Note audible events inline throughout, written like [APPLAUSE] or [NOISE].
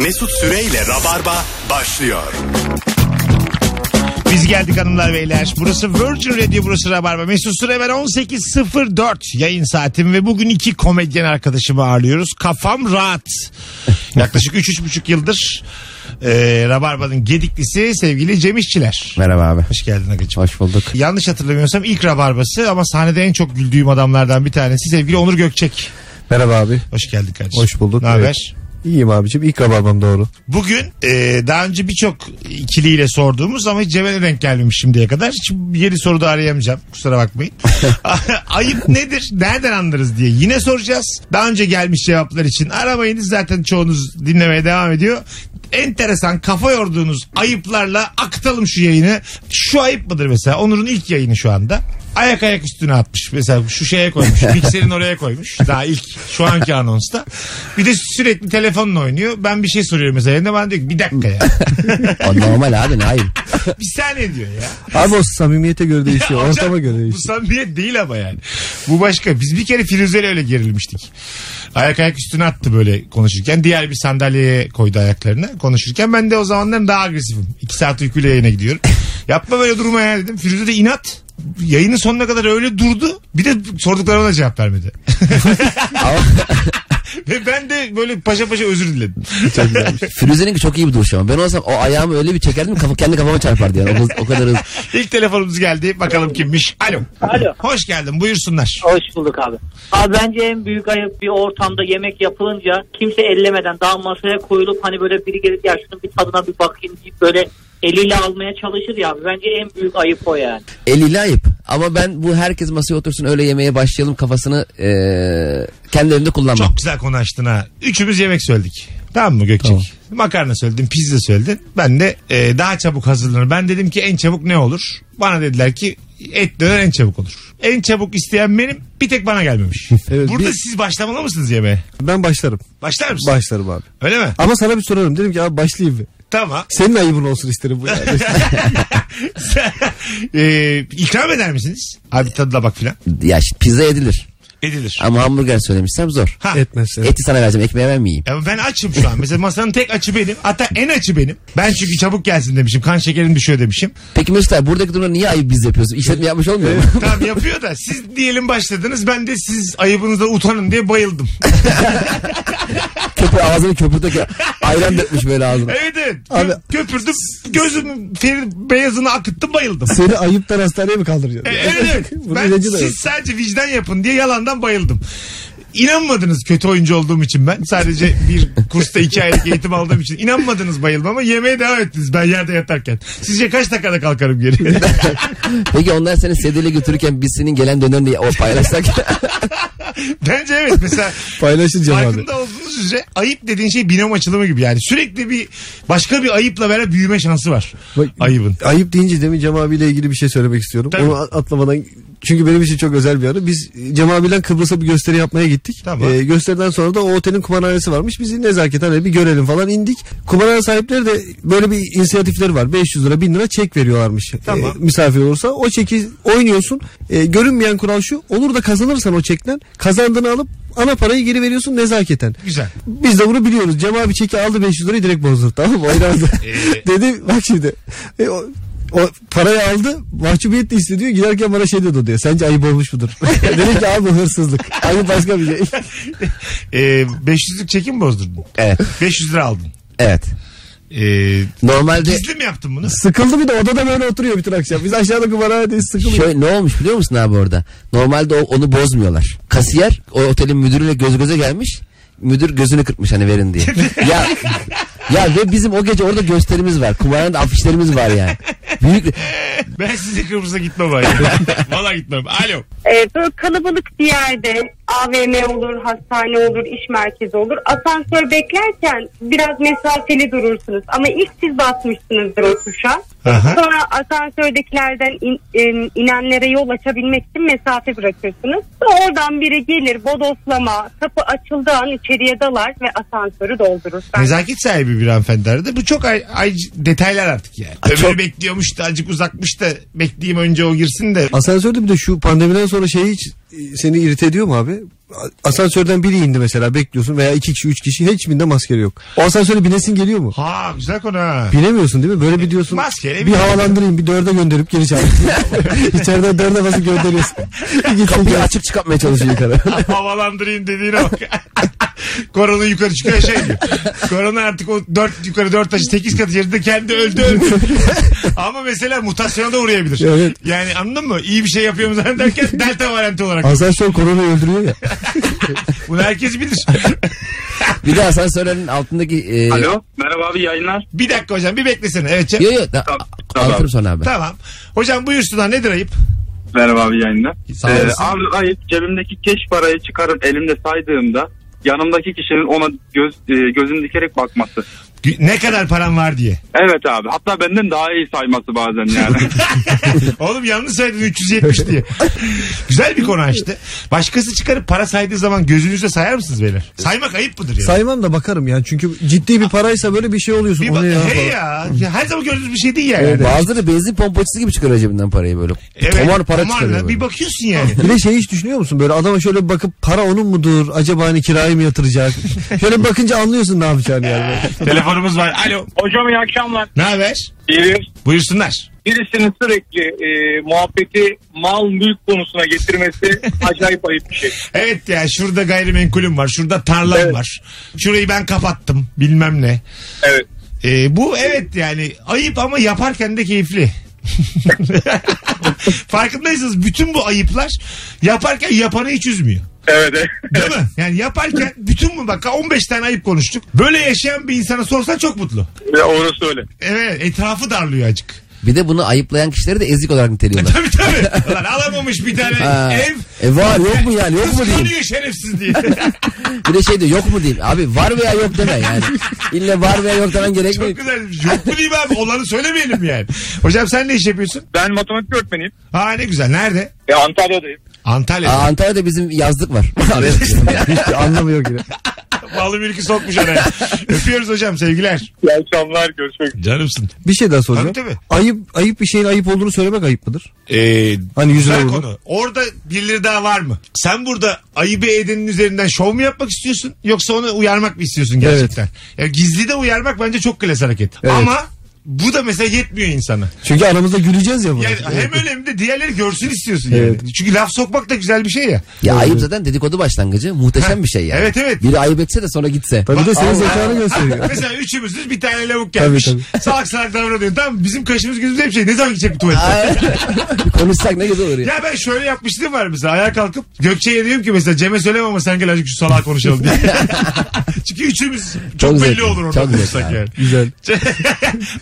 Mesut Süreyle Rabarba başlıyor. Biz geldik hanımlar beyler. Burası Virgin Radio burası Rabarba. Mesut Süre ben 18.04 yayın saatim ve bugün iki komedyen arkadaşımı ağırlıyoruz. Kafam rahat. [LAUGHS] Yaklaşık 3-3,5 yıldır e, Rabarba'nın gediklisi sevgili Cem İşçiler. Merhaba abi. Hoş geldin Agacığım. Hoş bulduk. Yanlış hatırlamıyorsam ilk Rabarbası ama sahnede en çok güldüğüm adamlardan bir tanesi sevgili Onur Gökçek. Merhaba abi. Hoş geldin kardeşim. Hoş bulduk. Ne haber? İyiyim abicim. İlk rabarbam doğru. Bugün e, daha önce birçok ikiliyle sorduğumuz ama hiç Cem'e denk gelmemiş şimdiye kadar. Hiç yeni soruda arayamayacağım. Kusura bakmayın. [LAUGHS] [LAUGHS] Ayıp nedir? Nereden anlarız diye yine soracağız. Daha önce gelmiş cevaplar için aramayınız. Zaten çoğunuz dinlemeye devam ediyor. Enteresan kafa yorduğunuz ayıplarla akıtalım şu yayını. Şu ayıp mıdır mesela? Onur'un ilk yayını şu anda. Ayak ayak üstüne atmış. Mesela şu şeye koymuş. [LAUGHS] Mikserin oraya koymuş. Daha ilk şu anki anonsta. Bir de sürekli telefonla oynuyor. Ben bir şey soruyorum mesela. Yerine bana diyor ki bir dakika ya. [LAUGHS] O normal abi ne ayıp. [LAUGHS] bir saniye diyor ya. Abi o samimiyete göre değişiyor. Hocam, Ortama göre Bu değişiyor. samimiyet değil ama yani. Bu başka. Biz bir kere Firuze'yle öyle gerilmiştik. Ayak ayak üstüne attı böyle konuşurken. Diğer bir sandalyeye koydu ayaklarını konuşurken. Ben de o zamanlar daha agresifim. İki saat uykuyla yayına gidiyorum. Yapma böyle durma ya dedim. Firuze de inat. Yayının sonuna kadar öyle durdu. Bir de sorduklarıma da cevap vermedi. [LAUGHS] [LAUGHS] Ve ben de böyle paşa paşa özür diledim. Firuze'ninki çok iyi bir duruş ama. Ben olsam o ayağımı öyle bir çekerdim kafa, kendi kafama çarpardı yani. O, o kadar hızlı. [LAUGHS] İlk telefonumuz geldi. Bakalım kimmiş. Alo. Alo. Hoş geldin. Buyursunlar. Hoş bulduk abi. Abi bence en büyük ayıp bir ortamda yemek yapılınca kimse ellemeden daha masaya koyulup hani böyle biri gelip ya şunun bir tadına bir bakayım deyip böyle eliyle almaya çalışır ya. Bence en büyük ayıp o yani. Eliyle ayıp. Ama ben bu herkes masaya otursun öyle yemeye başlayalım kafasını eee kendi evimde kullanmam. Çok güzel konu açtın ha. Üçümüz yemek söyledik. Tamam mı Gökçek? Makarna söyledin, pizza söyledin. Ben de e, daha çabuk hazırlanır. Ben dedim ki en çabuk ne olur? Bana dediler ki et döner en çabuk olur. En çabuk isteyen benim bir tek bana gelmemiş. [LAUGHS] Evet, Burada bir- siz başlamalı mısınız yemeğe? Ben başlarım. Başlar mısın? Başlarım abi. Öyle mi? Ama sana bir sorarım. Dedim ki abi başlayayım mı? Tamam. Senin ayıbın olsun isterim bu yani. [LAUGHS] E, ikram eder misiniz? Abi tadına bak filan. Ya işte pizza yedilir. Edilir. Ama hamburger söylemişsem zor. Ha. Etmezsen. Eti sana vereceğim ekmeğe vermeyeyim. Ya ben açım şu an. Mesela masanın tek açı benim. Hatta en açı benim. Ben çünkü çabuk gelsin demişim. Kan şekerim düşüyor demişim. Peki Mesut abi buradaki durumda niye ayıp biz yapıyorsun? İşletme yapmış olmuyor mu? Tamam yapıyor da siz diyelim başladınız. Ben de siz ayıbınızdan utanın diye bayıldım. [LAUGHS] Köpü ağzını köpürtük [LAUGHS] ayran dökmüş böyle ağzına. Evet evet. Abi- köpürdüm. Gözümün fer- beyazını akıttım bayıldım. Seni ayıptan hastaneye mi kaldıracaksın? E, evet [LAUGHS] evet. Ben siz sadece vicdan yapın diye yalandan bayıldım. İnanmadınız kötü oyuncu olduğum için ben. Sadece bir kursta iki aylık eğitim aldığım için. inanmadınız bayılmama. Yemeğe devam ettiniz ben yerde yatarken. Sizce kaç dakikada kalkarım geri? [LAUGHS] Peki onlar seni sedyeyle götürürken biz senin gelen dönerini o paylaşsak. [LAUGHS] Bence evet. Mesela Paylaşınca abi. farkında olduğunuz üzere ayıp dediğin şey binom açılımı gibi. Yani sürekli bir başka bir ayıpla beraber büyüme şansı var. Bak, Ayıbın. Ayıp deyince demin Cem abiyle ilgili bir şey söylemek istiyorum. Tabii. Onu atlamadan çünkü benim için çok özel bir anı. Biz Cem abiyle Kıbrıs'a bir gösteri yapmaya gittik. Tamam. Ee, gösteriden sonra da o otelin kumarhanesi varmış. Bizi nezaketen hani bir görelim falan indik. Kumarhane sahipleri de böyle bir inisiyatifleri var. 500 lira 1000 lira çek veriyorlarmış. Tamam. Ee, misafir olursa o çeki oynuyorsun. Ee, görünmeyen kural şu. Olur da kazanırsan o çekten kazandığını alıp ana parayı geri veriyorsun nezaketen. Güzel. Biz de bunu biliyoruz. Cem abi çeki aldı 500 lirayı direkt bozdurdu tamam mı? [LAUGHS] Ee, Dedi bak şimdi. E, o, o parayı aldı. Mahcubiyet de hissediyor. Giderken bana şey dedi diyor. Sence ayıp olmuş mudur? [LAUGHS] Dedim ki abi hırsızlık. Ayıp başka bir şey. [LAUGHS] e, 500'lük çekim bozdurdun. evet. 500 lira aldın. Evet. E, Normalde gizli mi yaptın bunu? Sıkıldı bir de odada böyle oturuyor bütün akşam. Biz aşağıda kumarhanedeyiz sıkılıyor. Şöyle ne olmuş biliyor musun abi orada? Normalde o, onu bozmuyorlar. Kasiyer o otelin müdürüyle göz göze gelmiş. Müdür gözünü kırpmış hani verin diye. [LAUGHS] ya ya ve bizim o gece orada gösterimiz var. Kumarhanede afişlerimiz var yani. Büyük Ben size Kıbrıs'a gitmem abi. [LAUGHS] Valla gitmem. Alo. Ee, böyle kalabalık bir yerde AVM olur, hastane olur, iş merkezi olur. Asansör beklerken biraz mesafeli durursunuz. Ama ilk siz basmışsınızdır o tuşa. Aha. Sonra asansördekilerden in- in- inenlere yol açabilmek için mesafe bırakırsınız. Sonra oradan biri gelir bodoslama, kapı açıldığı an içeriye dalar ve asansörü doldurur. Ben- Nezaket sahibi bir hanımefendi aradı. Bu çok ay, ay detaylar artık yani. Öbürü çok- bekliyormuş da azıcık uzakmış da bekleyeyim önce o girsin de. Asansörde bir de şu pandemiden sonra şey hiç e, seni irite ediyor mu abi? Asansörden biri indi mesela bekliyorsun veya iki kişi üç kişi hiçbirinde maske yok. O asansöre binesin geliyor mu? Ha güzel konu ha. Binemiyorsun değil mi? Böyle bir diyorsun. Maskeyle bir havalandırayım bir dörde gönderip geri çağır. [LAUGHS] İçeriden dörde basıp gönderiyorsun. Kapıyı açıp çıkartmaya çalışıyor yukarı. [LAUGHS] Havalandırayım dediğine bak. [LAUGHS] Korona yukarı çıkıyor şey diyor. Korona artık o dört yukarı dört taşı sekiz katı yerinde kendi öldü öldü. Ama mesela mutasyona da uğrayabilir. Evet. Yani anladın mı? İyi bir şey yapıyorum zannederken delta varyantı olarak. Asansör koronayı öldürüyor ya. [LAUGHS] Bunu herkes bilir. [LAUGHS] bir de asansörlerin altındaki... E, Alo merhaba abi yayınlar. bir dakika hocam bir beklesene. Evet Cem. Yo yo da, Tamam, anlatırım tamam. sonra abi. Tamam. Hocam buyursunlar nedir ayıp? Merhaba abi yayınlar. Sağ Ee, olasın. abi ayıp cebimdeki keş parayı çıkarıp elimde saydığımda yanımdaki kişinin ona göz e, gözünü dikerek bakması. Ne kadar param var diye. Evet abi hatta benden daha iyi sayması bazen yani. [LAUGHS] Oğlum yanlış saydın 370 diye. Güzel bir konu açtı. Başkası çıkarıp para saydığı zaman gözünüzle sayar mısınız beyler? Saymak ayıp mıdır yani? Saymam da bakarım yani. Çünkü ciddi bir paraysa böyle bir şey oluyorsun. bir bak, ya hey ya. Her zaman gördüğünüz bir şey değil yani. Bazıları benzin pompacısı gibi çıkarıyor cebinden parayı böyle. Tomar para tomarla çıkarıyor böyle. Bir bakıyorsun yani. Bir de şey hiç düşünüyor musun? Böyle adama şöyle bakıp para onun mudur? Acaba hani kirayı mı yatıracak? [LAUGHS] şöyle bakınca anlıyorsun ne yapacağını yani. Telefonumuz var. Alo. Hocam iyi akşamlar. Ne haber? Bir, Buyursunlar. birisinin sürekli e, muhabbeti mal mülk konusuna getirmesi [LAUGHS] acayip ayıp bir şey. Evet ya şurada gayrimenkulüm var. Şurada tarlam Evet. var. Şurayı ben kapattım. Bilmem ne. Evet. Ee, bu evet yani ayıp ama yaparken de keyifli. [LAUGHS] [LAUGHS] Farkındaysanız bütün bu ayıplar yaparken yapanı hiç üzmüyor. Evet. Değil mi? Yani yaparken bütün bu bak 15 tane ayıp konuştuk. Böyle yaşayan bir insana sorsan çok mutlu. Ya orası öyle. Evet etrafı darlıyor acık. Bir de bunu ayıplayan kişileri de ezik olarak niteliyorlar. Tabii tabii. Lan alamamış bir tane Ha. ev. E var yok mu yani yok mu diyeyim. Kıskanıyor şerefsiz diye. [LAUGHS] Bir de şey diyor yok mu diyeyim. Abi var veya yok deme yani. İlle var veya yok demen gerekmiyor. Çok güzel. Yok mu diyeyim abi? Olanı söylemeyelim yani. Hocam sen ne iş yapıyorsun? Ben matematik öğretmeniyim. Ha ne güzel. Nerede? E, Antalya'dayım. Antalya'da. Aa, Antalya'da bizim yazlık var. [LAUGHS] Hiç anlamı yok yine. Malı mülkü sokmuş oraya. Öpüyoruz hocam sevgiler. İyi akşamlar görüşmek üzere. Canımsın. Bir şey daha soracağım. Tabii, tabii. Ayıp, ayıp bir şeyin ayıp olduğunu söylemek ayıp mıdır? Ee, Hani yüzüne vurdu. konu. Orada birileri daha var mı? Sen burada ayıbı edenin üzerinden şov mu yapmak istiyorsun? Yoksa onu uyarmak mı istiyorsun gerçekten? Ya gizli de uyarmak bence çok klas hareket. Evet. Ama bu da mesela yetmiyor insana. Çünkü aramızda güleceğiz ya. buna. Yani hem öyle hem de diğerleri görsün istiyorsun Evet. yani. Çünkü laf sokmak da güzel bir şey ya. Ya ayıp zaten dedikodu başlangıcı. Muhteşem bir şey yani. Evet, evet. Biri ayıp etse de sonra gitse. Tabii de senin Allah. zekanı gösteriyor. [LAUGHS] Mesela üçümüzüz bir tane lavuk gelmiş. Tabii, Salak salak davranıyor. Tamam bizim kaşımız gözümüz hep şey. Ne zaman gidecek bu tuvalete? [LAUGHS] Bir Konuşsak ne güzel olur ya. Ya ben şöyle yapmıştım var mesela ayağa kalkıp Gökçe'ye diyorum ki mesela Cem'e söyleme ama sen gel azıcık şu salağa konuşalım diye. [LAUGHS] Çünkü üçümüz çok, Çok belli zevkli, olur orada çok zevkli konuşsak abi. yani. Güzel.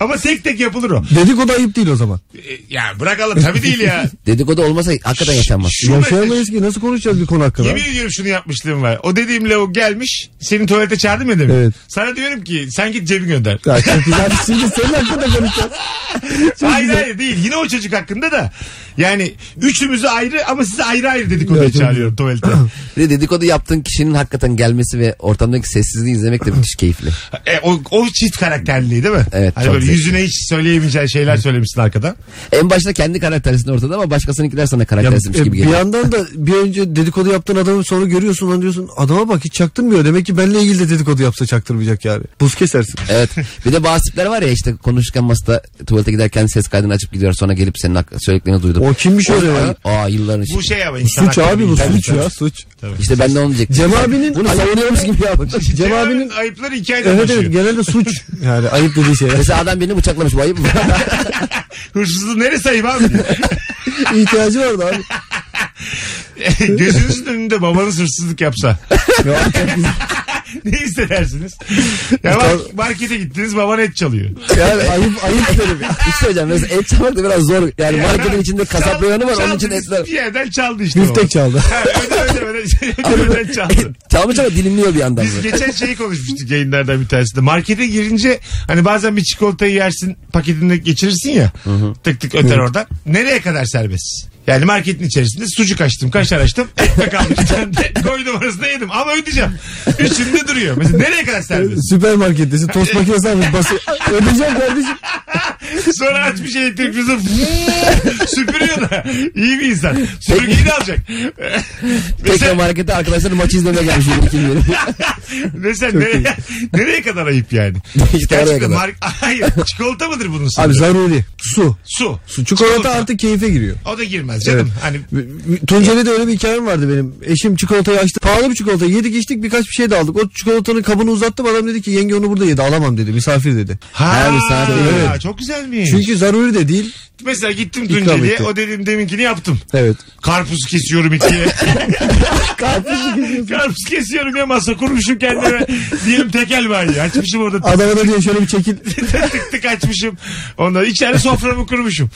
ama tek tek yapılır o. Dedikodu ayıp değil o zaman. E, Ya bırakalım tabii değil ya. [LAUGHS] Dedikodu olmasa hakikaten yaşanmaz. Şu Yaşayamayız ki nasıl konuşacağız bir konu hakkında? Yemin ediyorum şunu yapmışlığım var. O dediğim lavuk gelmiş. Seni tuvalete çağırdım ya demin. Evet. Sana diyorum ki sen git cebi gönder. Ya çok güzel. Şimdi senin hakkında konuşacağız. [LAUGHS] hayır hayır değil. Yine o çocuk hakkında da. Yani üçümüzü ayrı ama sizi ayrı ayrı dedikoduya çağırıyorum tuvalete. [LAUGHS] Bir de dedikodu yaptığın kişinin hakikaten gelmesi ve ortamdaki sessizliği izlemek de müthiş keyifli. E, o, o çift karakterliliği değil mi? Evet, Hani çok böyle zevkli. yüzüne hiç söyleyemeyeceğin şeyler söylemişsin arkadan. En başta kendi karakterisin ortada ama başkasınınkiler sana karaktersizmiş e, gibi bir geliyor. yandan da bir önce dedikodu yaptığın adamı sonra görüyorsun lan diyorsun adama bak hiç çaktırmıyor. Demek ki benimle ilgili de dedikodu yapsa çaktırmayacak yani. Buz kesersin. Evet. Bir de bazı tipler var ya işte konuşurken masada tuvalete giderken ses kaydını açıp gidiyor sonra gelip senin hak- söylediklerini duydum. O kimmiş öyle ya? Aa yılların Bu şey ama insan Suç abi bu değil. Tabii, suç tabii. ya suç. İşte ben de onu diyecektim. Cem abinin Bunu savunuyormuş gibi yapmış. Cem abinin ayıpları hikayede evet başlıyor. evet genelde suç. Yani ayıp dediği şeyler. Mesela adam beni bıçaklamış bu ayıp mı? [LAUGHS] Hırsızlığın neresi ayıp abi? [LAUGHS] İhtiyacı vardı abi. [LAUGHS] Gözünüzün önünde babanız hırsızlık yapsa. Ya, çok güzel. [LAUGHS] ne hissedersiniz? Ya bak, markete gittiniz baban et çalıyor. yani ayıp ayıp derim. ya. Bir şey söyleyeceğim. Mesela et çalmak da biraz zor. Yani marketin içinde kasap reyonu var onun için etler. Bir yerden çaldı işte. O. çaldı. Ha, öde öde öde. ödemeden çaldı. Çalmış ama dilimliyor bir yandan. Biz böyle. geçen şeyi konuşmuştuk yayınlardan bir tanesinde. Markete girince hani bazen bir çikolatayı yersin paketinde geçirirsin ya. Tık tık öter oradan. Nereye kadar serbest? Yani marketin içerisinde sucuk açtım, kaşar açtım, ekmek [LAUGHS] aldım koydum arasına yedim ama ödeyeceğim. Üçünde duruyor. Mesela nereye kadar serbest? [LAUGHS] Süpermarkettesin tost makinesi almış basıyor. [LAUGHS] Ödeyeceğim kardeşim. Sonra açmış elektrik fırını süpürüyor da. İyi bir insan. Süpürgeyi de alacak. Tekrar markete arkadaşlar maçı izlemeye gelmiş. mesela nereye, nereye kadar ayıp yani? İşte Gerçekten mark- Hayır çikolata mıdır bunun sınırı? Abi zaruri. Su. Su. Su. Çikolata artık keyfe giriyor. O da girmez canım. Hani Tunceli'de öyle bir hikayem vardı benim. Eşim çikolatayı açtı. Pahalı bir çikolata. Yedik içtik birkaç bir şey de aldık. O çikolatanın kabını uzattım. Adam dedi ki yenge onu burada yedi. Alamam dedi. Misafir dedi. ha, Ha, misafir. evet. çok güzelmiş. Çünkü zaruri de değil. Mesela gittim Tunceli'ye etti. o dediğim deminkini yaptım. Evet. Karpuz kesiyorum ikiye. [LAUGHS] [LAUGHS] Karpuz kesiyorum ya masa kurmuşum kendime. Diyelim tekel bayi. Açmışım orada tık Adama da diyor şöyle bir çekil. [LAUGHS] tık tık açmışım. Ondan içeri soframı kurmuşum.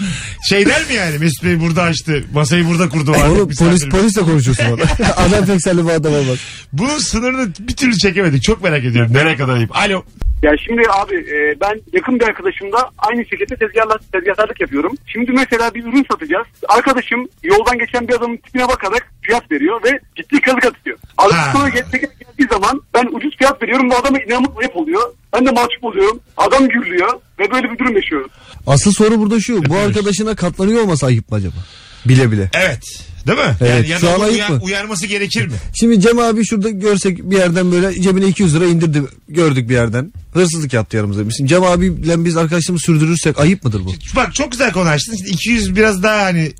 Şey der mi yani Mesut Bey burada açtı. Masayı burada kurdu. Artık Onu polis polisle konuşuyorsun orada. Adam pek seninle bir adam olmaz. Bunun sınırını bir türlü çekemedik. Çok merak ediyorum. Nereye kadar ayıp. Alo. Ya şimdi abi e, ben yakın bir arkadaşımla aynı şirkette tezgahlar, tezgahtarlık yapıyorum. Şimdi mesela bir ürün satacağız. Arkadaşım yoldan geçen bir adamın tipine bakarak fiyat veriyor ve ciddi kazık atıyor. Adam sonra geldiği zaman ben ucuz fiyat veriyorum bu adama inanılmaz ayıp oluyor. Ben de mahcup oluyorum. Adam gürlüyor ve böyle bir durum yaşıyoruz. Asıl soru burada şu. Bu arkadaşına katlanıyor olması ayıp mı acaba? Bile bile. Evet. Değil mi? Evet, Yani ya şu an ayıp uyar- mı? uyarması gerekir mi? Şimdi Cem abi şurada görsek bir yerden böyle cebine 200 lira indirdi. Gördük bir yerden. Hırsızlık yaptı yanımızda. Şimdi Cem abiyle biz arkadaşlığımızı sürdürürsek ayıp mıdır bu? Bak çok güzel konu açtın. İşte 200 biraz daha hani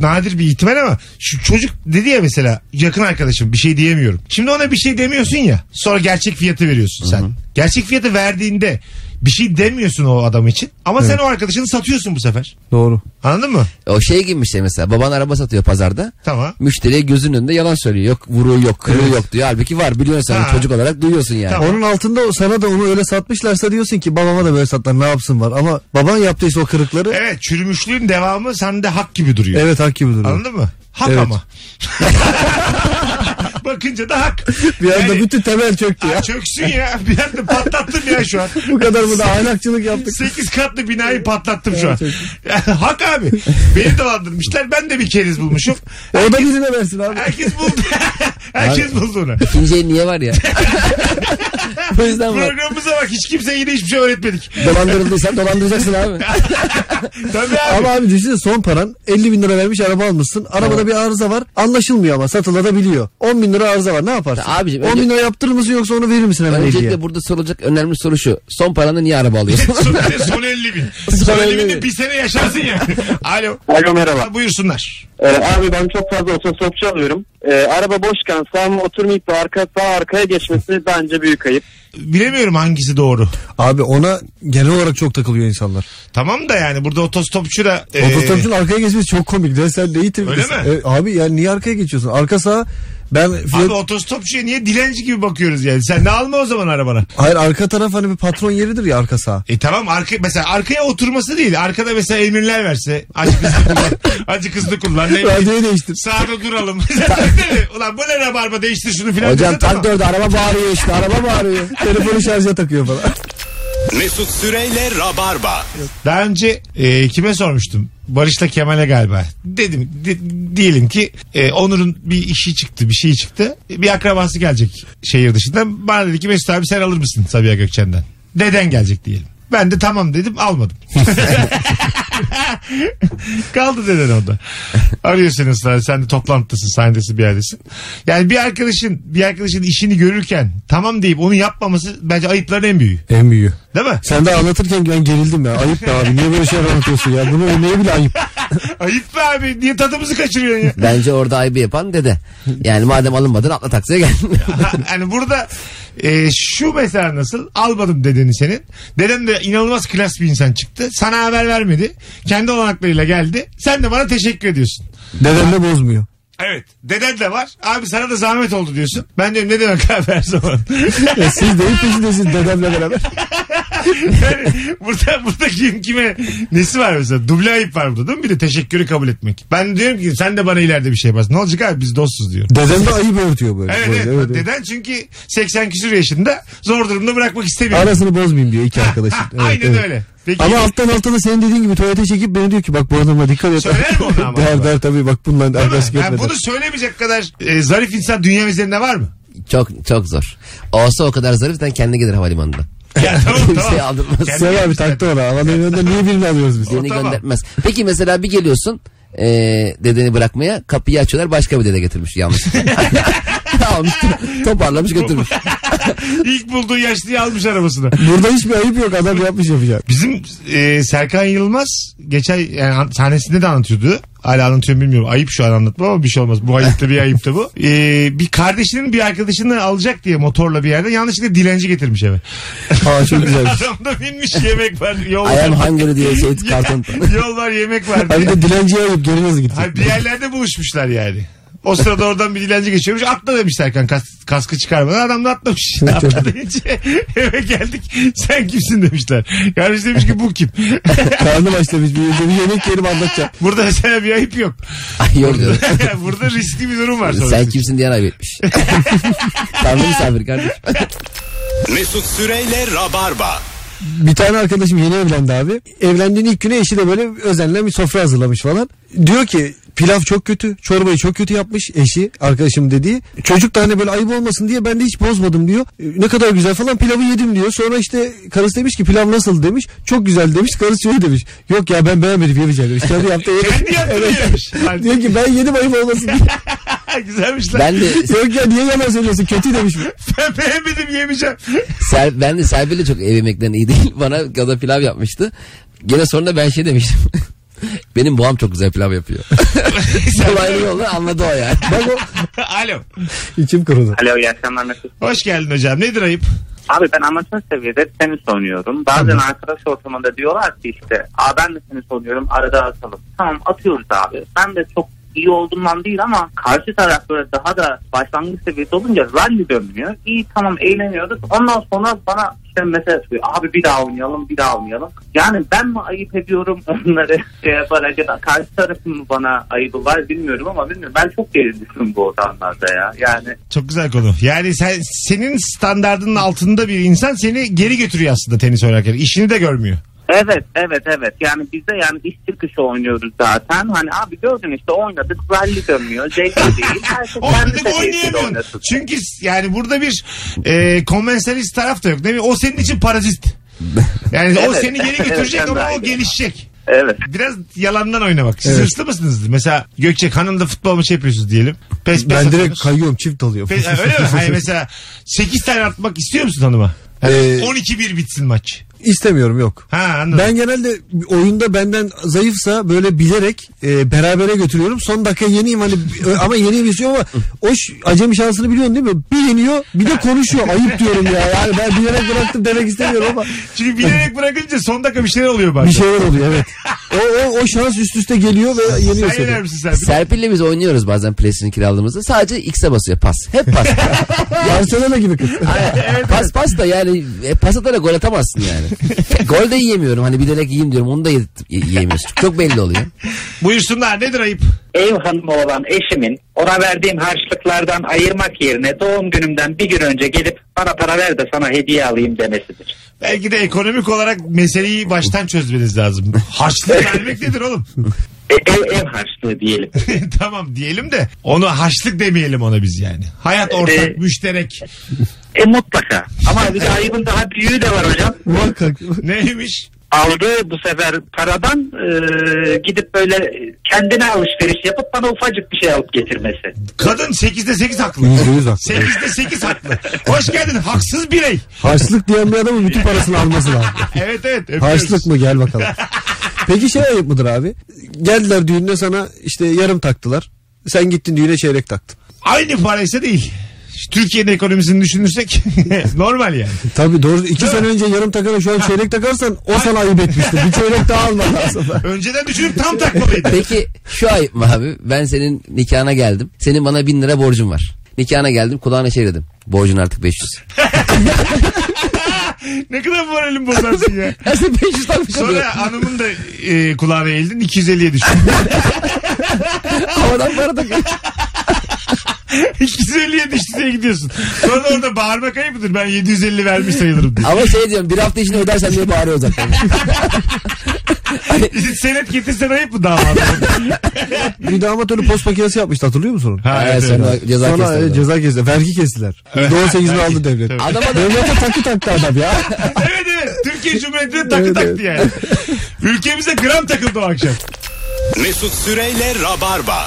nadir bir ihtimal ama şu çocuk dedi ya mesela yakın arkadaşım bir şey diyemiyorum. Şimdi ona bir şey demiyorsun ya. Sonra gerçek fiyatı veriyorsun sen. Gerçek fiyatı verdiğinde bir şey demiyorsun o adam için. Ama sen o arkadaşını satıyorsun bu sefer. Doğru. Anladın mı? O şey gibi işte mesela baban araba satıyor pazarda. Tamam. Müşteriye gözünün önünde yalan söylüyor. Yok vuruğu yok kırığı yok diyor. Halbuki var biliyorsun sen Ha. çocuk olarak duyuyorsun yani. Tamam. Onun altında o- sana da onu öyle satmışlarsa diyorsun ki babama da böyle sattılar ne yapsın var. Ama baban yaptıysa o kırıkları evet, Evet çürümüşlüğün devamı sende hak gibi duruyor. hak gibi duruyor. Anladın mı? Hak Evet. ama. [LAUGHS] Bakınca da hak. [LAUGHS] Bir anda Yani- bütün temel çöktü ya. Çöksün ya. Bir anda patlattım ya şu an. [LAUGHS] Bu kadar mı da ahlakçılık yaptık. 8 katlı binayı patlattım şu an. Yani hak abi. Beni dolandırmışlar. Ben de bir keriz bulmuşum. O da birine versin abi. Herkes buldu. [LAUGHS] Herkes buldu onu. İkinci niye var ya? o yüzden var. Programımıza bak. Hiç kimse yine hiçbir şey öğretmedik. Dolandırıldıysan dolandıracaksın abi. Tabii abi. Ama abi düşünsene son paran 50 bin lira vermiş araba almışsın. Arabada bir arıza var. Anlaşılmıyor ama satılabiliyor. 10 bin lira arıza var ne yaparsın? Abicim, 10 bin önce- lira yaptırır mısın yoksa onu verir misin hemen hediye? Öncelikle burada sorulacak önemli soru şu. Son paranı niye araba alıyorsun? [LAUGHS] [LAUGHS] son, son 50 bin. Son 50 bin de bir sene yaşarsın ya. [LAUGHS] Alo. Alo merhaba. Ha, buyursunlar. Ee, abi ben çok fazla otostopçu alıyorum. Ee, araba boşken sağıma oturmayıp da arka sağ arkaya geçmesi bence büyük ayıp. Bilemiyorum hangisi doğru. Abi ona genel olarak çok takılıyor insanlar. Tamam da yani burada otostopçu da... e, Otostopçunun arkaya geçmesi çok komik. De sen neyi? Öyle mi? E, abi yani niye arkaya geçiyorsun? Arka sağ ben Abi fiyat... otostopçuya niye dilenci gibi bakıyoruz yani? Sen de alma o zaman arabana. Hayır arka taraf hani bir patron yeridir ya arka sağ. E tamam arka, mesela arkaya oturması değil. Arkada mesela emirler verse. Acı kızlı kullan. [LAUGHS] Acı kızlı kullan. Radyoyu değiştir. Sağda duralım. [LAUGHS] [LAUGHS] Ulan bu ne rabarba değiştir şunu filan. Hocam dese tamam. araba bağırıyor işte araba bağırıyor. Telefonu şarja takıyor falan. Mesut Süreyle Rabarba. Daha önce e, kime sormuştum? Barış'la Kemal'e galiba. Dedim di- diyelim ki e, Onur'un bir işi çıktı bir şey çıktı. Bir akrabası gelecek şehir dışından. Bana dedi ki Mesut abi sen alır mısın Sabiha Gökçen'den? Deden gelecek diyelim. Ben de tamam dedim almadım. [LAUGHS] Kaldı deden orada. Arıyor seni ısrarla. Sen de toplantıdasın, sahnedesin bir yerdesin. Yani bir arkadaşın bir arkadaşın işini görürken tamam deyip onu yapmaması bence ayıpların en büyüğü. En büyüğü. Değil mi? Sen de anlatırken ben gerildim ya. Ayıp be abi. Niye böyle şeyler anlatıyorsun ya? Bunu örneği bile ayıp. [LAUGHS] Ayıp be abi. Niye tadımızı kaçırıyorsun ya? Bence orada ayıbı yapan dede. Yani madem alınmadın atla taksiye gel. [LAUGHS] Deden de bozmuyor. Evet. Deden de var. Abi sana da zahmet oldu diyorsun. Ben diyorum ne demek abi her zaman. Ya [LAUGHS] siz neyin peşindesiniz dedemle beraber? Yani burada, burada kim kime nesi var mesela? Duble ayıp var burada değil mi? Bir de teşekkürü kabul etmek. Ben diyorum ki sen de bana ileride bir şey yaparsın. Ne olacak abi biz dostuz diyorum. Dedem de ayıp örtüyor böyle. Evet, Böyle, evet. Neden? Çünkü 80 küsur yaşında zor durumda bırakmak istemiyor. Arasını bozmayayım diyor iki arkadaşın. [LAUGHS] Evet, Aynen evet. öyle. Peki, Ama alttan alttan da senin dediğin gibi tuvalete çekip beni diyor ki bak bu adama dikkat et. Söyler mi onu [LAUGHS] ama? der der tabii bak mi? arkadaşlık Yani etmeden. bunu söylemeyecek kadar e, zarif insan dünya üzerinde var mı? çok çok zor. Olsa o kadar zariften kendi gelir havalimanında. Ya tamam Kimseye [LAUGHS] tamam. aldırmaz. Kendi Sen abi yapmışlar. taktı ona. Havanın yanında niye birini alıyoruz biz? Seni tamam. göndermez. Peki mesela bir geliyorsun e, dedeni bırakmaya kapıyı açıyorlar başka bir dede getirmiş yanlış. [LAUGHS] [LAUGHS] Almış toparlamış götürmüş. [LAUGHS] İlk bulduğu yaşlıyı almış arabasına. Burada hiçbir ayıp yok adam yapmış yapacak. Bizim e, Serkan Yılmaz geçen yani an- sahnesinde de anlatıyordu. Hala anlatıyorum bilmiyorum. Ayıp şu an anlatmam ama bir şey olmaz. Bu ayıp da bir ayıp da bu. E, bir kardeşinin bir arkadaşını alacak diye motorla bir yerde yanlışlıkla dilenci getirmiş eve. Aa çok güzelmiş. [LAUGHS] Adam da binmiş yemek var. Yol I am hungry diye şey karton. Yol var yemek var Abi diye. de dilenciye ayıp geri nasıl gidecek? Hayır, bir yerlerde buluşmuşlar yani. O sırada oradan bir dilenci geçiyormuş. Atla demiş Serkan kas, kaskı çıkarmadan. Adam da atlamış. Atla deyince [LAUGHS] eve geldik. Sen kimsin demişler. Kardeş demiş ki bu kim? [LAUGHS] Karnım [LAUGHS] aç demiş. Bir, bir yemek yerim anlatacağım. Burada mesela bir ayıp yok. Ay yok diyor. Burada riskli bir durum var. Sen kimsin diye kaybetmiş. Tanrı misafir kardeşim. Mesut Süreyle Rabarba. Bir tane arkadaşım yeni evlendi abi. Evlendiğin ilk güne eşi de böyle özenle bir sofra hazırlamış falan. Diyor ki pilav çok kötü. Çorbayı çok kötü yapmış eşi arkadaşım dediği. Çocuk da hani böyle ayıp olmasın diye ben de hiç bozmadım diyor. E, Ne kadar güzel falan pilavı yedim diyor. Sonra işte karısı demiş ki pilav nasıl demiş. Çok güzel demiş. Karısı şöyle demiş. Yok ya ben beğenmedim yemeyeceğim demiş. Kendi yaptı. Kendi yaptı yemiş. [LAUGHS] Diyor ki ben yedim ayıp olmasın diye. [LAUGHS] Güzelmiş lan. Ben de [LAUGHS] Yok ya niye yalan söylüyorsun kötü demiş. Ben beğenmedim yemeyeceğim. Ser, ben de Serpil'le çok ev yemeklerine iyi değil. Bana da pilav yapmıştı. Gene sonra ben şey demiştim. Benim babam çok güzel pilav yapıyor. [LAUGHS] Dolaylı yolla anladı o yani. Bak o Alo. içim kurudu. Alo iyi akşamlar Mesut. Hoş geldin hocam. Nedir ayıp? Abi ben amatör seviyede tenis oynuyorum. Bazen arkadaş ortamında diyorlar ki işte Aa ben de tenis oynuyorum arada atalım. Tamam atıyoruz abi. Ben de çok iyi olduğumdan değil ama karşı taraf böyle daha da başlangıç seviyesi olunca rally dönmüyor. İyi tamam eğleniyoruz. Ondan sonra bana işte mesela söylüyor. Abi bir daha oynayalım bir daha oynayalım. Yani ben mi ayıp ediyorum onları [LAUGHS] şey yaparak ya da karşı tarafın mı bana ayıbı var bilmiyorum ama bilmiyorum. Ben çok gerildim bu ortamlarda ya. Yani Çok güzel konu. Yani sen senin standardının altında bir insan seni geri götürüyor aslında tenis oynarken. İşini de görmüyor. Evet evet evet yani bizde yani iş çıkışı oynuyoruz zaten hani abi gördün işte oynadık rally dönmüyor zevkli değil herkes [LAUGHS] kendi seviyesiyle oynasın. Çünkü yani burada bir e, konvansiyonist taraf da yok. Değil mi? O senin için parazit. [LAUGHS] Yani o Evet. seni geri Evet, götürecek de ama o gelişecek. Evet. Biraz yalandan oynamak. Siz Evet. hırslı mısınız? Mesela Gökçek hanımda futbol maçı yapıyorsunuz diyelim. Pes pes Ben direkt atıyorsunuz. kayıyorum çift alıyorum. Pe- ha, öyle mi? Hayır mesela 8 tane atmak istiyor musun hanıma? Yani [LAUGHS] Ee, 12-1 bitsin maç. İstemiyorum yok. Ha anladım. Ben genelde oyunda benden zayıfsa böyle bilerek e, berabere götürüyorum. Son dakika yeniyim hani e, ama yeniyim istiyorum ama o ş- acemi şansını biliyorsun değil mi? Bir yeniyor bir de konuşuyor. Ayıp diyorum ya. Yani ben bilerek bıraktım demek istemiyorum ama Çünkü bilerek bırakınca son dakika bir şeyler oluyor bazen. bir şeyler oluyor evet. O, o, o şans üst üste geliyor ve yeniyor Sen yener seni. misin sen? Serpil'le biz oynuyoruz bazen PlayStation kiraladığımızda. Sadece X'e basıyor pas. Hep pas. [LAUGHS] Barcelona gibi kız. pas pas da yani e, pas atarak gol atamazsın yani. [LAUGHS] gol de yiyemiyorum. Hani bilerek yiyeyim diyorum. Onu da ye- yiyemiyorsun. Çok belli oluyor. Buyursunlar nedir ayıp? ev hanımı olan eşimin ona verdiğim harçlıklardan ayırmak yerine doğum günümden bir gün önce gelip bana para ver de sana hediye alayım demesidir. Belki de ekonomik olarak meseleyi baştan çözmeniz lazım. Harçlık [LAUGHS] vermek nedir oğlum? E, ev, ev harçlığı diyelim. [LAUGHS] tamam diyelim de onu harçlık demeyelim ona biz yani. Hayat ortak, Ee, müşterek. E mutlaka. Ama bir de ayıbın daha büyüğü de var hocam. Muhakkak. Neymiş? Aldığı bu sefer paradan e, gidip böyle kendine alışveriş yapıp bana ufacık bir şey alıp getirmesi. Kadın 8'de 8 haklı. Yüzde yüz haklı. 8'de 8 haklı. Hoş geldin haksız birey. Harçlık diyen bir adamın bütün parasını alması lazım. [LAUGHS] Evet evet. öpüyoruz. Harçlık mı gel bakalım. Peki şey ayıp mıdır abi? Geldiler düğünde sana işte yarım taktılar. Sen gittin düğüne çeyrek taktın. Aynı paraysa değil. Türkiye'nin ekonomisini düşünürsek [LAUGHS] normal yani. Tabii doğru. iki sene önce yarım takana şu an çeyrek takarsan o sana ayıp etmiştir. Bir çeyrek daha alman [LAUGHS] lazım. Önceden düşünüp tam takmalıydı. Peki şu ayıp mı abi? Ben senin nikahına geldim. Senin bana bin lira borcun var. Nikahına geldim kulağına şey dedim. Borcun artık 500. [LAUGHS] ne kadar moralim bozarsın ya. Ya sen 500 takmış oluyor. Sonra hanımın da e, kulağına eğildin 250'ye düştün. Havadan para takıyor. 250'ye düştü diye gidiyorsun. Sonra orada bağırmak ayıp mıdır? Ben 750 vermiş sayılırım diye. Ama şey diyorum bir hafta içinde ödersen diye bağırıyor zaten. [LAUGHS] Senet getirsen ayıp mı damadı? [LAUGHS] Bir damat öyle post makinesi yapmıştı hatırlıyor musun? onu? Ha, Evet, evet, sonra evet. ceza Sonra kestiler. e, ceza kestiler. Vergi kestiler. [LAUGHS] %18'ini aldı devlet. Tabii. Adama da Devlete takı taktı adam ya. evet evet. Türkiye Cumhuriyeti'ne takı Evet, taktı evet. yani. Ülkemize gram takıldı o akşam. Mesut Süreyle Rabarba.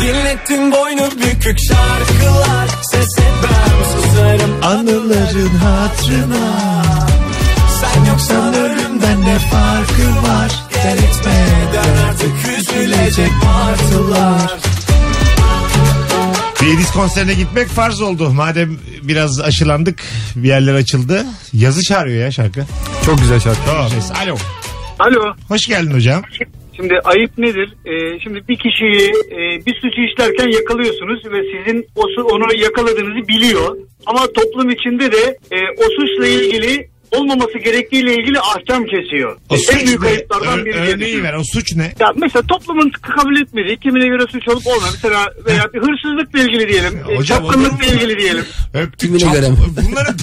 Dinlettin boynu bükük şarkılar Ses etmem susarım Anıların hatırına Sen yoksan ölümden ne farkı var Gel etmeden artık üzülecek martılar Bir Edis konserine gitmek farz oldu. Madem biraz aşılandık bir yerler açıldı. Yazı çağırıyor ya şarkı. Çok güzel şarkı. Tamam. Alo. Alo. Hoş geldin hocam. Şimdi ayıp nedir? Ee, şimdi bir kişiyi e, bir suçu işlerken yakalıyorsunuz ve sizin o, onu yakaladığınızı biliyor. Ama toplum içinde de e, o suçla ilgili olmaması gerektiğiyle ilgili ahkam kesiyor. O en büyük ayıplardan biri. Örneği ver o suç ne? Ya mesela toplumun kabul etmediği kimine göre suç olup olmayan mesela veya bir hırsızlıkla ilgili diyelim. Hocam, çapkınlıkla ilgili diyelim. Öptük. Çap... Bunları [LAUGHS]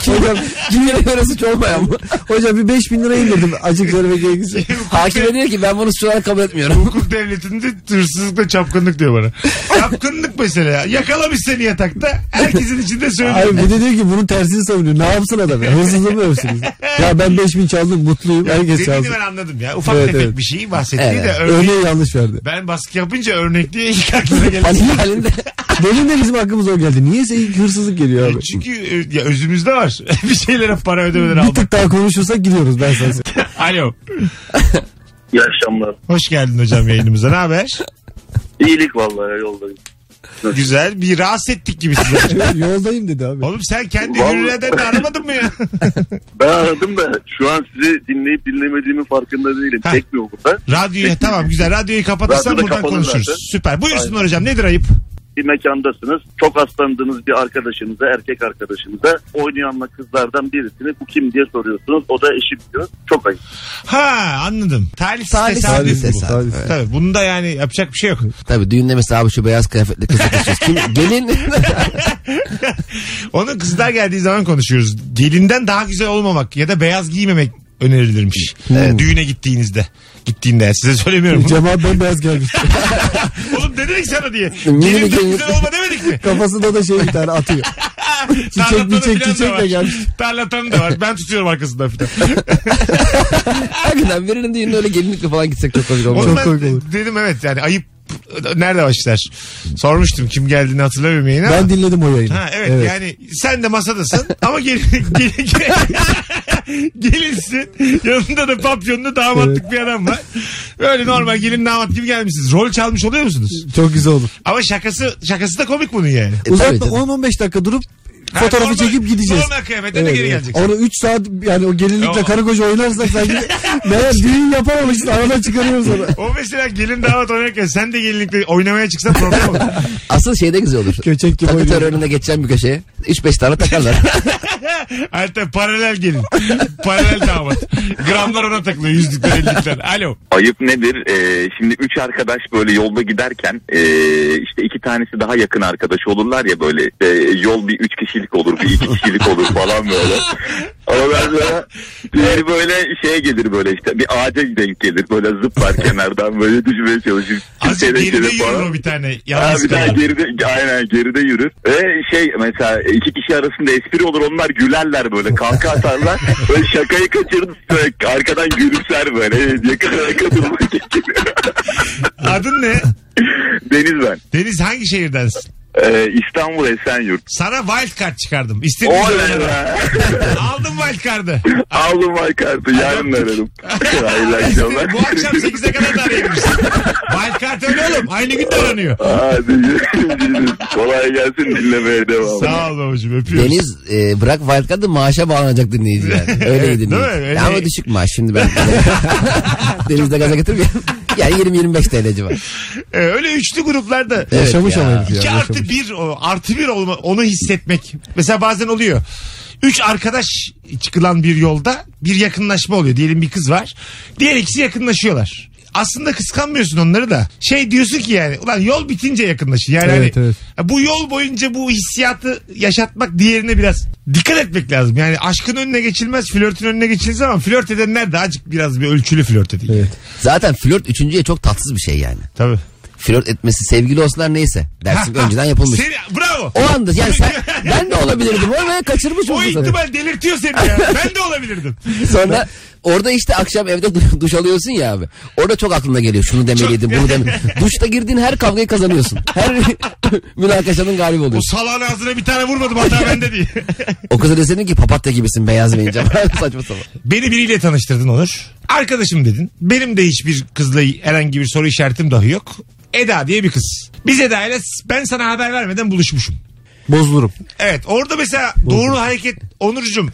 2 lira, 2 arası hiç mı? Hocam bir 5 bin lira indirdim acık görme gerekirse. [LAUGHS] Hakime diyor ki ben bunu şu kabul etmiyorum. Hukuk devletinde hırsızlıkla çapkınlık diyor bana. [LAUGHS] Çapkınlık mesela. Yakalamış seni yatakta. Herkesin içinde söylüyor. Hayır bir de diyor ki bunun tersini savunuyor. Ne yapsın adam ya? Hırsızlığı mı övsünüz? Ya ben 5 bin çaldım mutluyum. Herkes çalsın. Dediğini ben anladım ya. Ufak evet, tefek evet. bir şeyi bahsettiği evet. de örneği, yanlış verdi. Ben baskı yapınca örnek diye ilk aklına [LAUGHS] geldi. Halinde. Benim de bizim hakkımız o geldi. Niyeyse ilk hırsızlık geliyor abi. E, çünkü e, ya özümüzde var. [LAUGHS] bir şeylere para ödemeden Bir almak. tık daha konuşursak gidiyoruz ben sana. söyleyeyim. [LAUGHS] Alo. İyi akşamlar. Hoş geldin hocam yayınımıza. Ne haber? İyilik vallahi yoldayım. Güzel. Bir rahatsız ettik gibi. [LAUGHS] Yoldayım dedi abi. Oğlum sen kendi Vallahi- hürriyeden de aramadın mı ya? Ben aradım da şu an sizi dinleyip dinlemediğimin farkında değilim. Ha. Çekmiyor burada. Radyoyu tamam güzel. Radyoyu kapatırsan Radyoda buradan kapalı konuşuruz. zaten. Süper. Buyursunlar Aynen. hocam. Nedir ayıp? Bir mekandasınız. Çok aslandığınız bir arkadaşınıza, erkek arkadaşınıza oynayanla kızlardan birisini bu kim diye soruyorsunuz. O da eşim diyor. Çok ayıp. Ha anladım. Talihsiz Talihsiz tesadüf bu. tesadüf. Talihsiz. Tabii bunda yani yapacak bir şey yok. Tabii düğünde mesela abi şu beyaz kıyafetli kızı taşıyoruz. Kim? [LAUGHS] Gelin. Onun kızlar geldiği zaman konuşuyoruz. Gelinden daha güzel olmamak ya da beyaz giymemek önerilirmiş. Ee, Düğüne gittiğinizde. Gittiğinde size söylemiyorum. bunu. Cemaat bembeyaz gelmiş. [LAUGHS] Oğlum ne dedik sana diye. Gelin. güzel olma demedik mi? Kafasında da şey bir tane atıyor. [LAUGHS] Çiçek Tarlatanı bir çiçek da var. gelmiş. Tarlatanı da var. Ben tutuyorum arkasından filan. Hakikaten birinin düğününe öyle gelinlikle falan gitsek çok komik olmaz. Çok komik olur. dedim evet yani ayıp nerede başlar? Sormuştum kim geldiğini hatırlamıyorum yayına. Ben dinledim o yayını. Ha, evet, yani sen de masadasın [LAUGHS] ama gelin, gelin, gelin- gelinsin yanında da papyonlu damatlık bir adam var. Böyle normal gelin damat gibi gelmişsiniz. Rol çalmış oluyor musunuz? Çok güzel olur. Ama şakası şakası da komik bunun yani. E, Uzatma canım. 10-15 dakika durup Ha, fotoğrafı normal- çekip gideceğiz. Normal kıyafetle de Evet, geri geleceksin. Onu 3 saat yani o gelinlikle karı koca oynarsak sanki [LAUGHS] meğer düğün yapamamışız aradan çıkarıyoruz onu. O mesela gelin damat oynarken sen de gelinlikle oynamaya çıksan problem olur. [LAUGHS] Asıl şeyde güzel olur. Köçek gibi Takı töreninde geçeceğim bir köşeye. 3-5 tane takarlar. [LAUGHS] Hatta paralel gelin. paralel damat. Gramlar ona takılıyor yüzlükler ellikler. Alo. Ayıp nedir? Ee, şimdi üç arkadaş böyle yolda giderken ee, işte iki tanesi daha yakın arkadaş olurlar ya böyle ee, yol bir üç kişilik olur bir iki kişilik olur falan böyle. Ama ben böyle diğeri böyle şeye gelir böyle işte bir ağaca denk gelir böyle zıplar [LAUGHS] kenardan böyle düşmeye çalışır. Azıcık geride yürür o bir tane. Ha, Yalnız bir kalır. geride, aynen geride yürür. Ve şey mesela iki kişi arasında espri olur onlar gülerler böyle kalka atarlar. [LAUGHS] böyle şakayı kaçırdı arkadan gülümser böyle. Durmak için. [LAUGHS] Adın ne? Deniz ben. Deniz hangi şehirdensin? Ee, İstanbul Esenyurt. Sana wild card çıkardım. İstediğin Oley be. [LAUGHS] Aldım wild card'ı. Aldım kartı yarın ararım. [LAUGHS] Hayırlı akşamlar. Bu akşam 8'e kadar da arayabilirsin. wild card öyle oğlum. Aynı gün de aranıyor. Hadi. Kolay gelsin dinlemeye devam. Sağ ol babacığım öpüyoruz. Deniz e, bırak wildcard'ı maaşa bağlanacak dinleyiciler. [LAUGHS] Öyle Evet, dinleyici. değil mi? Öyle- Ama düşük maaş şimdi ben. Denizde gaza getirmeyelim. Yani 20-25 TL'ci var. [LAUGHS] Ee, öyle üçlü gruplarda Evet Yaşamış ya. ama herif ya. iki yaşamış. artı bir o, artı bir olma, onu hissetmek. Mesela bazen oluyor. Üç arkadaş çıkılan bir yolda bir yakınlaşma oluyor. Diyelim bir kız var. Diğer ikisi yakınlaşıyorlar. Aslında kıskanmıyorsun onları da. Şey diyorsun ki yani ulan yol bitince yakınlaşın. Yani Evet, hani evet. bu yol boyunca bu hissiyatı yaşatmak diğerine biraz dikkat etmek lazım. Yani aşkın önüne geçilmez, flörtün önüne geçilmez ama flört edenler de azıcık biraz bir ölçülü flört edin. Evet. Zaten flört üçüncüye çok tatsız bir şey yani. Tabii. Flört etmesi sevgili olsalar neyse. Dersin ki önceden yapılmış. Seni, bravo. O anda yani sen [LAUGHS] ben de olabilirdim. O ve kaçırmış O fırsatı. ihtimal delirtiyor seni ya. Ben de olabilirdim. [LAUGHS] Sonra orada işte akşam evde du- [LAUGHS] duş alıyorsun ya abi. Orada çok aklına geliyor. Şunu demeliydim, bunu demeliydim. [LAUGHS] Duşta girdiğin her kavgayı kazanıyorsun. Her [LAUGHS] münakaşanın galibi O oluyorsun. salağın ağzına bir tane vurmadım hata bende diye. O kıza deseydin ki papatya gibisin beyaz beyince. Saçma sapan. Beni biriyle tanıştırdın Onur. Arkadaşım dedin. Benim de hiçbir kızla herhangi bir soru işaretim dahi yok. Eda diye bir kız. Biz Eda ile ben sana haber vermeden buluşmuşum. Bozulurum. Evet orada mesela doğru hareket Onurcuğum.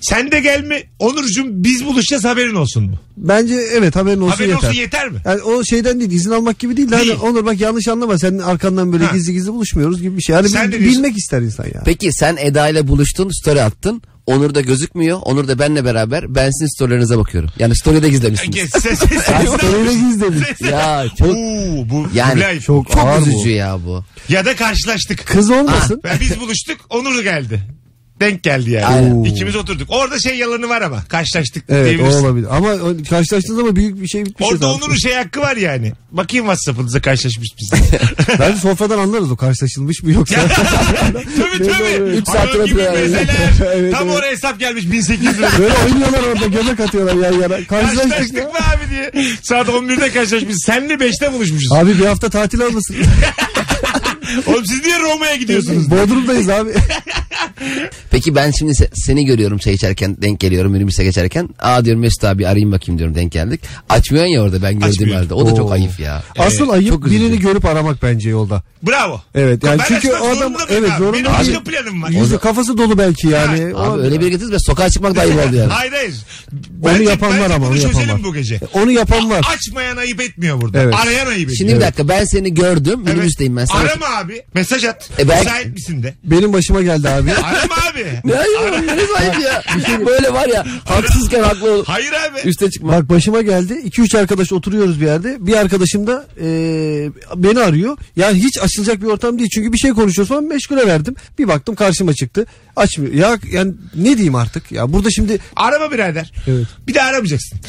Sen de gel mi? Onurcuğum biz buluşacağız haberin olsun mu? Bence evet haberin olsun haberin yeter. olsun yeter mi? Yani o şeyden değil izin almak gibi değil. de Hani Değil. Onur bak yanlış anlama senin arkandan böyle Ha. gizli gizli buluşmuyoruz gibi bir şey. Yani Sen bil- diyorsun. bilmek ister insan ya. Peki sen Eda ile buluştun, story attın. Onur da gözükmüyor. Onur da benle beraber. Ben sizin storylerinize bakıyorum. Yani story'de gizlemişsiniz. Ses, ses, ses, Öyle gizlemiş. ya çok Oo, bu yani Kubilay. Çok, çok ağır üzücü bu. ya bu. Ya da karşılaştık. Kız olmasın. Ben biz buluştuk Onur geldi. Denk geldi yani. Aynen. İkimiz oturduk. Orada şey yalanı var ama. Karşılaştık Evet o diyebilirsin. olabilir. Ama o- karşılaştığınız zaman büyük bir şey bitmiş. Orada. Onur'un şey hakkı var yani. Bakayım WhatsApp'ınıza karşılaşmış biz. [LAUGHS] Bence sofradan anlarız o karşılaşılmış mı yoksa. [LAUGHS] tabii [LAUGHS] tabii. Üç saat Hayvan gibi mezeler. Evet, Tam evet. oraya hesap gelmiş 1800 lira. Böyle oynuyorlar orada göbek atıyorlar yan yana. Karşılaştık Karşılaştık ya. mı abi diye. Saat 11'de karşılaşmışız. Senle 5'te buluşmuşuz. Abi bir hafta tatil almasın. Oğlum siz niye Roma'ya gidiyorsunuz? Bodrum'dayız abi. Peki ben şimdi se- seni görüyorum çay içerken denk geliyorum minibüse geçerken. Aa diyorum Mesut abi arayayım bakayım diyorum denk geldik. Açmıyorsun ya orada ben gördüğüm Açmıyor. halde. O da çok Oo. ayıp ya. Asıl ayıp çok üzücü. birini görüp aramak bence yolda. Bravo. Evet yani ben çünkü açmak o adam zorunda mıyım evet abi? zorunda Benim değil. başka planım var. Yüzü kafası dolu belki yani. O- Abi öyle bir getirdiniz ve sokağa çıkmak da ayıp oldu yani. Hayır hayır. Onu yapan var bence ama, bunu onu yapan çözelim var. bu gece. Onu yapan var. Açmayan ayıp etmiyor burada. Evet. Arayan ayıp ediyor. Şimdi bir dakika ben seni gördüm Evet. minibüsteyim ben sana. Arama abi. Mesaj at. E ben- Müsait misin de. Benim başıma geldi abi. Arama abi. Ne ayıp ne ayıp ya. [LAUGHS] Böyle var ya haksızken haklı ol. Hayır abi. Üste çıkma. Bak başıma geldi. 2-3 arkadaş oturuyoruz bir yerde. Bir arkadaşım da e, beni arıyor. Yani hiç açılacak bir ortam değil. Çünkü bir şey konuşuyoruz falan meşgule verdim. Bir baktım karşıma çıktı. Açmıyor. Ya yani ne diyeyim artık? Ya burada şimdi Arama birader. Evet. Bir daha aramayacaksın. [LAUGHS]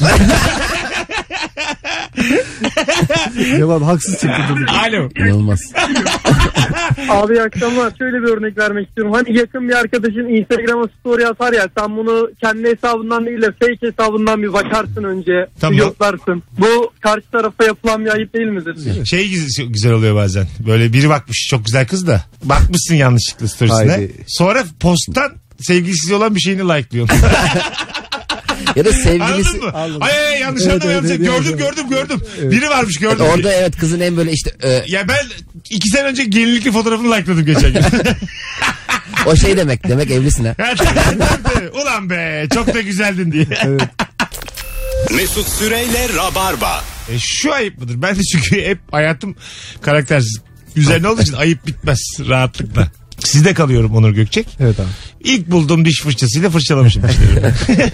cevap haksız çıktı. Alo. İnanılmaz. [LAUGHS] Abi iyi akşamlar. Şöyle bir örnek vermek istiyorum. Hani yakın bir arkadaşın Instagram'a story atar ya sen bunu kendi hesabından değil de fake hesabından bir bakarsın önce. Tamam. Bir yoklarsın. Bu karşı tarafa yapılan bir ayıp değil midir? Şey güzel, güzel oluyor bazen. Böyle biri bakmış çok güzel kız da. Bakmışsın yanlışlıkla storiesine. Haydi. Sonra posttan sevgilisiz olan bir şeyini like'lıyorsun. [LAUGHS] Ya da sevgilisi. Anladın mı? Ay ay ay, yanlış Evet, anlamayalım. evet, gördüm evet. gördüm gördüm. Biri varmış gördüm. Orada evet kızın en böyle işte e, Ya ben iki sene önce gelinlikli fotoğrafını likeladım geçen gün. [LAUGHS] o şey demek demek evlisin ha. Ulan be çok da güzeldin diye. Mesut Süreyle Rabarba. E, şu ayıp mıdır? Ben de çünkü hep hayatım karaktersiz. Üzerine olduğu için ayıp bitmez rahatlıkla. Sizde kalıyorum Onur Gökçek. Evet abi. İlk bulduğum diş fırçasıyla fırçalamışım dişlerimi. [LAUGHS]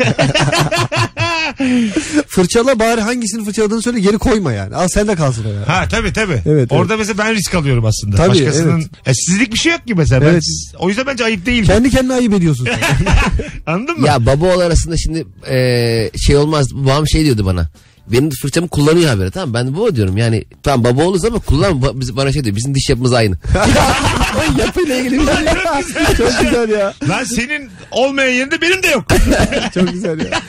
[LAUGHS] Fırçala bari hangisini fırçaladığını söyle geri koyma yani. Al sende kalsın o ya. ha tabii tabii. Evet, Orada mesela ben risk alıyorum aslında. Tabii, Başkasının... evet. E, sizlik bir şey yok ki mesela. Ben Evet. siz- O yüzden bence ayıp değil. Kendi kendine ayıp ediyorsun. sen. [LAUGHS] Anladın mı? Ya baba arasında şimdi e, şey olmaz. Babam şey diyordu bana. Benim fırçamı kullanıyor haberi tamam ben de baba diyorum yani tamam baba oğluz ama kullan Ba- biz- bana şey diyor bizim diş yapımız aynı. [LAUGHS] Ay yapıyla ilgili bir şey. Çok güzel ya. Lan senin olmayan yerinde benim de yok. Çok güzel ya.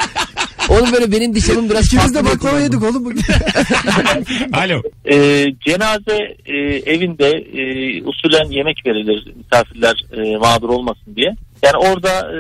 Oğlum böyle benim diş yapım biraz İkimiz de baklava yedik oğlum bugün. [LAUGHS] Alo. Ee, cenaze e, evinde e, usulen yemek verilir misafirler e, mağdur olmasın diye. Yani orada e,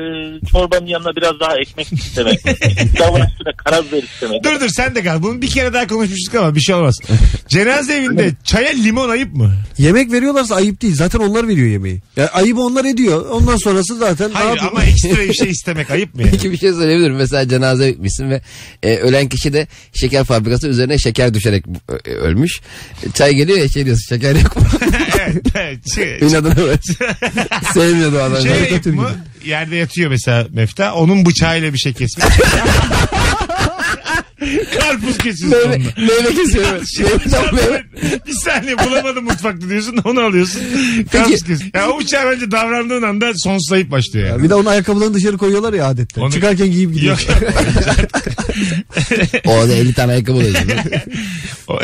çorbanın yanına biraz daha ekmek istemek. [LAUGHS] Pilavın üstüne karabiber istemek. Dur dur sen de kal. Bunu bir kere daha konuşmuştuk ama bir şey olmaz. [LAUGHS] Cenaze evinde çaya limon ayıp mı? Yemek veriyorlarsa ayıp değil. Zaten onlar veriyor yemeği. Yani ayıbı onlar ediyor. Ondan sonrası zaten ne Hayır yapayım? ama ekstra bir şey istemek ayıp mı yani? Peki bir şey söyleyebilirim. Mesela cenaze bitmişsin ve e, ölen kişi de şeker fabrikası üzerine şeker düşerek e, ölmüş. Çay geliyor ya şey diyorsun şeker yok mu? [LAUGHS] [LAUGHS] İnadına böyle. [LAUGHS] Sevmiyordu adam. şey mı? Yerde yatıyor mesela Mefta. Onun bıçağıyla bir şey kesmiş. [LAUGHS] [LAUGHS] Karpuz kesiyorsun Meyve, onunla. meyve [LAUGHS] kesiyor. Meyve tam meyve. bir saniye bulamadım mutfakta diyorsun onu alıyorsun. Karpuz kesiyorsun. Ya o uçağa bence davrandığın anda sonsuz ayıp başlıyor yani. Bir de onun ayakkabılarını dışarı koyuyorlar ya adette. Onu- Çıkarken giyip gidiyor. Yok. O da 50 tane ayakkabı oluyor. [LAUGHS] O-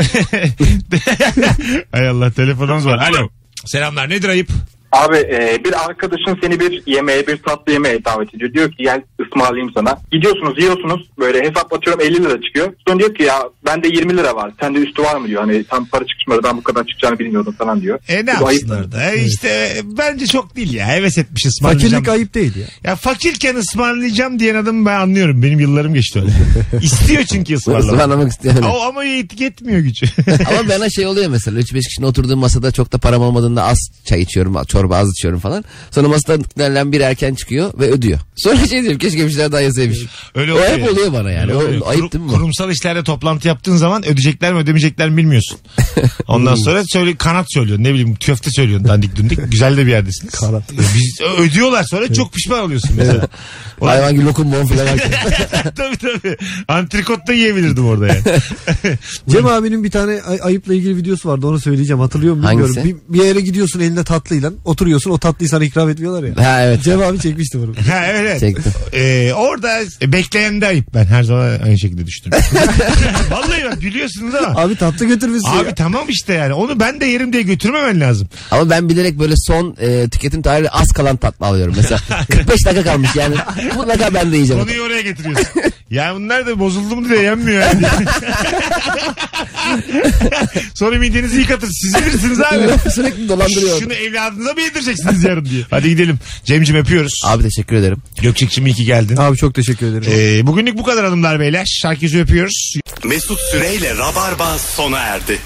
Hay Allah telefonumuz var. Alo. Selamlar nedir ayıp? Abi e, bir arkadaşın seni bir yemeğe bir tatlı yemeğe davet ediyor. Diyor ki gel ısmarlayayım sana. Gidiyorsunuz yiyorsunuz böyle hesap atıyorum 50 lira çıkıyor. Sonra diyor ki ya bende 20 lira var. Sende üstü var mı diyor. Hani tam para çıkışmadı ben bu kadar çıkacağını bilmiyordum falan diyor. E ne Bu ayıp yapsın mı? orada? E işte bence çok değil ya. Heves etmiş ısmarlayacağım. Fakirlik ayıp değil ya. Ya fakirken ısmarlayacağım diyen adamı ben anlıyorum. Benim yıllarım geçti öyle. [LAUGHS] İstiyor çünkü ısmarlamak. Ismarlamak istiyor. evet. O ama yet- yetmiyor gücü. Ama bana şey oluyor mesela 3-5 kişinin oturduğum masada çok da param olmadığında az çay içiyorum, çorba az içiyorum falan. Sonra masadan biri erken çıkıyor ve ödüyor. Sonra şey diyorum keşke bir şeyler daha yeseymişim. Öyle o oluyor hep yani. oluyor bana yani. Öyle oluyor. O, ayıp Kuru- değil mi bu? Kurumsal işlerde toplantı yaptığın zaman ödeyecekler mi ödemeyecekler mi bilmiyorsun. [LAUGHS] Ondan sonra söyle kanat söylüyorsun. Ne bileyim köfte söylüyorsun dandik dundik. Güzel de bir yerdesiniz. Kanat. E, Biz, ödüyorlar sonra çok pişman oluyorsun mesela. Hayvan gibi lokum bon filan varken. [LAUGHS] tabii tabii. Antrikot da yiyebilirdim orada yani. [LAUGHS] Cem abinin bir tane ay- ayıpla ilgili videosu vardı onu söyleyeceğim hatırlıyor musun bilmiyorum. Hangisi? Bir, bir yere gidiyorsun elinde tatlıyla oturuyorsun o tatlıyı sana ikram etmiyorlar ya. ha evet. Cem abi çekmişti bunu. ha evet. Çektim. Ee, orada bekleyen de ayıp ben her zaman aynı şekilde düştüm. [LAUGHS] Vallahi bak gülüyorsunuz ama. Abi tatlı götürmüşsün Abi ya. tamam işte yani onu ben de yerim diye götürmemen lazım. Ama ben bilerek böyle son e, tüketim tarihi az kalan tatlı alıyorum. Mesela [LAUGHS] 45 dakika kalmış yani. Mutlaka ben de yiyeceğim. Konuyu oraya getiriyorsun. [LAUGHS] ya bunlar da bozuldu mu diye yenmiyor yani. [LAUGHS] Sonra midenizi yıkatır. Siz bilirsiniz abi. Sürekli dolandırıyor. Şunu evladınıza mı yedireceksiniz yarın diye. Hadi gidelim. Cem'cim öpüyoruz. Abi teşekkür ederim. Gökçek'cim iyi ki geldin. Abi çok teşekkür ederim. Ee, bugünlük bu kadar hanımlar beyler. Herkese öpüyoruz. Mesut Süreyle Rabarba sona erdi.